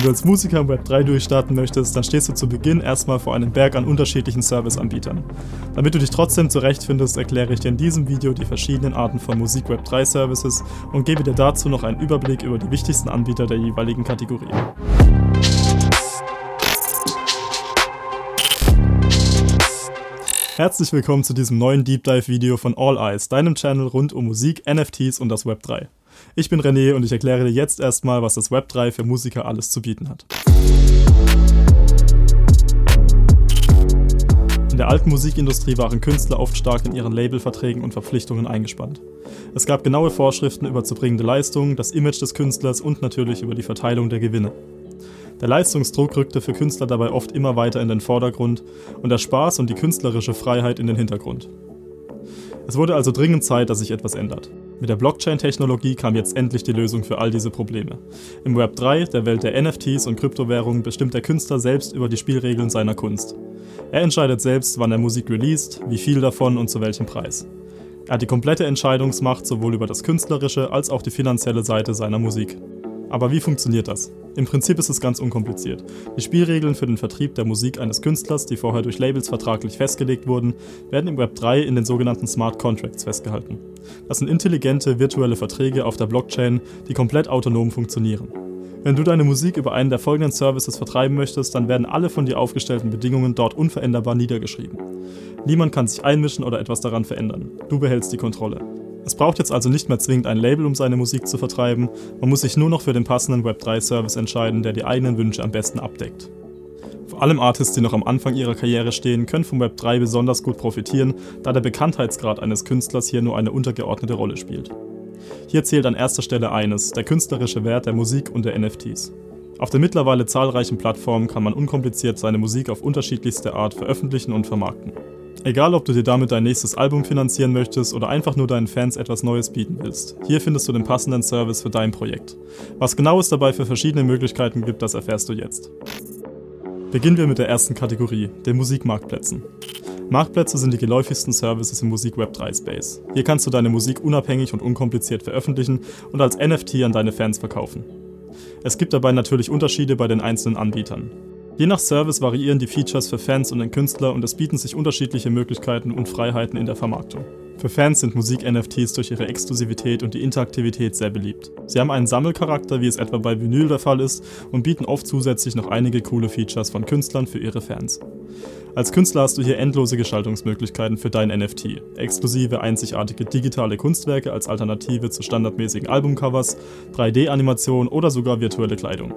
Wenn du als Musiker im Web 3 durchstarten möchtest, dann stehst du zu Beginn erstmal vor einem Berg an unterschiedlichen Serviceanbietern. Damit du dich trotzdem zurechtfindest, erkläre ich dir in diesem Video die verschiedenen Arten von Musik Web 3 Services und gebe dir dazu noch einen Überblick über die wichtigsten Anbieter der jeweiligen Kategorie. Herzlich willkommen zu diesem neuen Deep Dive Video von All Eyes, deinem Channel rund um Musik, NFTs und das Web 3. Ich bin René und ich erkläre dir jetzt erstmal, was das Web 3 für Musiker alles zu bieten hat. In der alten Musikindustrie waren Künstler oft stark in ihren Labelverträgen und Verpflichtungen eingespannt. Es gab genaue Vorschriften über zu bringende Leistungen, das Image des Künstlers und natürlich über die Verteilung der Gewinne. Der Leistungsdruck rückte für Künstler dabei oft immer weiter in den Vordergrund und der Spaß und die künstlerische Freiheit in den Hintergrund. Es wurde also dringend Zeit, dass sich etwas ändert. Mit der Blockchain-Technologie kam jetzt endlich die Lösung für all diese Probleme. Im Web 3, der Welt der NFTs und Kryptowährungen, bestimmt der Künstler selbst über die Spielregeln seiner Kunst. Er entscheidet selbst, wann er Musik released, wie viel davon und zu welchem Preis. Er hat die komplette Entscheidungsmacht sowohl über das künstlerische als auch die finanzielle Seite seiner Musik. Aber wie funktioniert das? Im Prinzip ist es ganz unkompliziert. Die Spielregeln für den Vertrieb der Musik eines Künstlers, die vorher durch Labels vertraglich festgelegt wurden, werden im Web 3 in den sogenannten Smart Contracts festgehalten. Das sind intelligente virtuelle Verträge auf der Blockchain, die komplett autonom funktionieren. Wenn du deine Musik über einen der folgenden Services vertreiben möchtest, dann werden alle von dir aufgestellten Bedingungen dort unveränderbar niedergeschrieben. Niemand kann sich einmischen oder etwas daran verändern. Du behältst die Kontrolle. Es braucht jetzt also nicht mehr zwingend ein Label, um seine Musik zu vertreiben, man muss sich nur noch für den passenden Web3-Service entscheiden, der die eigenen Wünsche am besten abdeckt. Vor allem Artists, die noch am Anfang ihrer Karriere stehen, können vom Web3 besonders gut profitieren, da der Bekanntheitsgrad eines Künstlers hier nur eine untergeordnete Rolle spielt. Hier zählt an erster Stelle eines, der künstlerische Wert der Musik und der NFTs. Auf den mittlerweile zahlreichen Plattformen kann man unkompliziert seine Musik auf unterschiedlichste Art veröffentlichen und vermarkten. Egal, ob du dir damit dein nächstes Album finanzieren möchtest oder einfach nur deinen Fans etwas Neues bieten willst, hier findest du den passenden Service für dein Projekt. Was genau es dabei für verschiedene Möglichkeiten gibt, das erfährst du jetzt. Beginnen wir mit der ersten Kategorie, den Musikmarktplätzen. Marktplätze sind die geläufigsten Services im Musik-Web 3 Space. Hier kannst du deine Musik unabhängig und unkompliziert veröffentlichen und als NFT an deine Fans verkaufen. Es gibt dabei natürlich Unterschiede bei den einzelnen Anbietern. Je nach Service variieren die Features für Fans und den Künstler und es bieten sich unterschiedliche Möglichkeiten und Freiheiten in der Vermarktung. Für Fans sind Musik-NFTs durch ihre Exklusivität und die Interaktivität sehr beliebt. Sie haben einen Sammelcharakter, wie es etwa bei Vinyl der Fall ist, und bieten oft zusätzlich noch einige coole Features von Künstlern für ihre Fans. Als Künstler hast du hier endlose Gestaltungsmöglichkeiten für dein NFT, exklusive einzigartige digitale Kunstwerke als Alternative zu standardmäßigen Albumcovers, 3D-Animationen oder sogar virtuelle Kleidung.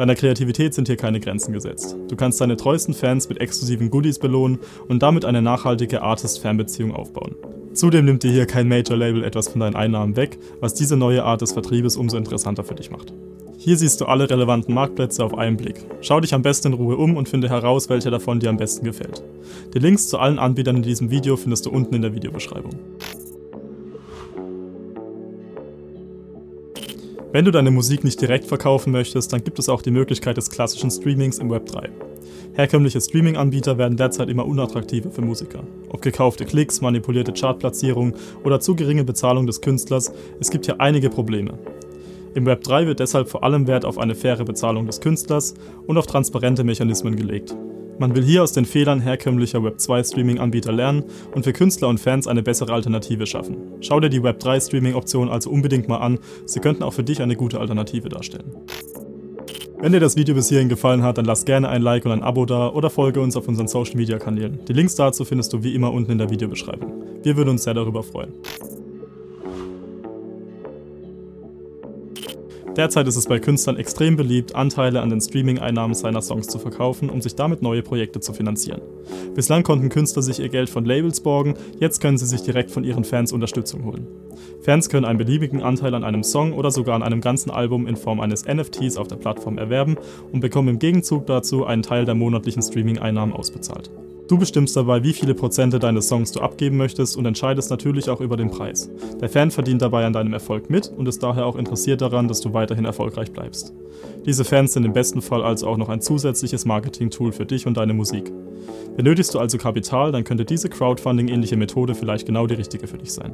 Deiner Kreativität sind hier keine Grenzen gesetzt. Du kannst deine treuesten Fans mit exklusiven Goodies belohnen und damit eine nachhaltige Artist-Fan-Beziehung aufbauen. Zudem nimmt dir hier kein Major-Label etwas von deinen Einnahmen weg, was diese neue Art des Vertriebes umso interessanter für dich macht. Hier siehst du alle relevanten Marktplätze auf einen Blick. Schau dich am besten in Ruhe um und finde heraus, welcher davon dir am besten gefällt. Die Links zu allen Anbietern in diesem Video findest du unten in der Videobeschreibung. Wenn du deine Musik nicht direkt verkaufen möchtest, dann gibt es auch die Möglichkeit des klassischen Streamings im Web 3. Herkömmliche Streaming-Anbieter werden derzeit immer unattraktiver für Musiker. Ob gekaufte Klicks, manipulierte Chartplatzierungen oder zu geringe Bezahlung des Künstlers, es gibt hier einige Probleme. Im Web 3 wird deshalb vor allem Wert auf eine faire Bezahlung des Künstlers und auf transparente Mechanismen gelegt. Man will hier aus den Fehlern herkömmlicher Web2-Streaming-Anbieter lernen und für Künstler und Fans eine bessere Alternative schaffen. Schau dir die Web3-Streaming-Option also unbedingt mal an, sie könnten auch für dich eine gute Alternative darstellen. Wenn dir das Video bis hierhin gefallen hat, dann lass gerne ein Like und ein Abo da oder folge uns auf unseren Social Media Kanälen. Die Links dazu findest du wie immer unten in der Videobeschreibung. Wir würden uns sehr darüber freuen. Derzeit ist es bei Künstlern extrem beliebt, Anteile an den Streaming-Einnahmen seiner Songs zu verkaufen, um sich damit neue Projekte zu finanzieren. Bislang konnten Künstler sich ihr Geld von Labels borgen, jetzt können sie sich direkt von ihren Fans Unterstützung holen. Fans können einen beliebigen Anteil an einem Song oder sogar an einem ganzen Album in Form eines NFTs auf der Plattform erwerben und bekommen im Gegenzug dazu einen Teil der monatlichen Streaming-Einnahmen ausbezahlt. Du bestimmst dabei, wie viele Prozente deines Songs du abgeben möchtest und entscheidest natürlich auch über den Preis. Der Fan verdient dabei an deinem Erfolg mit und ist daher auch interessiert daran, dass du weiterhin erfolgreich bleibst. Diese Fans sind im besten Fall also auch noch ein zusätzliches Marketing-Tool für dich und deine Musik. Benötigst du also Kapital, dann könnte diese Crowdfunding-ähnliche Methode vielleicht genau die richtige für dich sein.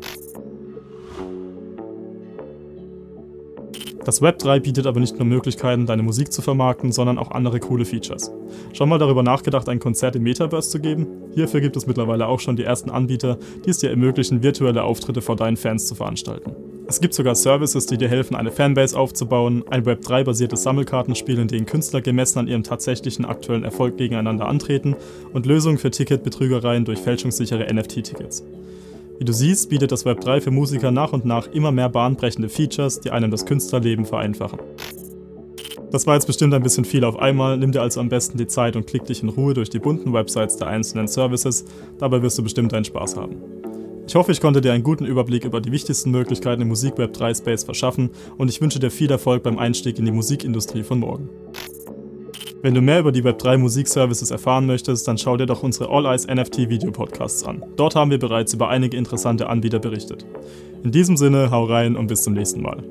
Das Web 3 bietet aber nicht nur Möglichkeiten, deine Musik zu vermarkten, sondern auch andere coole Features. Schon mal darüber nachgedacht, ein Konzert im Metaverse zu geben? Hierfür gibt es mittlerweile auch schon die ersten Anbieter, die es dir ermöglichen, virtuelle Auftritte vor deinen Fans zu veranstalten. Es gibt sogar Services, die dir helfen, eine Fanbase aufzubauen, ein Web3-basiertes Sammelkartenspiel, in dem Künstler gemessen an ihrem tatsächlichen aktuellen Erfolg gegeneinander antreten und Lösungen für Ticketbetrügereien durch fälschungssichere NFT-Tickets. Wie du siehst, bietet das Web 3 für Musiker nach und nach immer mehr bahnbrechende Features, die einem das Künstlerleben vereinfachen. Das war jetzt bestimmt ein bisschen viel auf einmal, nimm dir also am besten die Zeit und klick dich in Ruhe durch die bunten Websites der einzelnen Services, dabei wirst du bestimmt deinen Spaß haben. Ich hoffe, ich konnte dir einen guten Überblick über die wichtigsten Möglichkeiten im Musik-Web 3 Space verschaffen und ich wünsche dir viel Erfolg beim Einstieg in die Musikindustrie von morgen. Wenn du mehr über die Web3 Musikservices erfahren möchtest, dann schau dir doch unsere All Eyes NFT Video Podcasts an. Dort haben wir bereits über einige interessante Anbieter berichtet. In diesem Sinne, hau rein und bis zum nächsten Mal.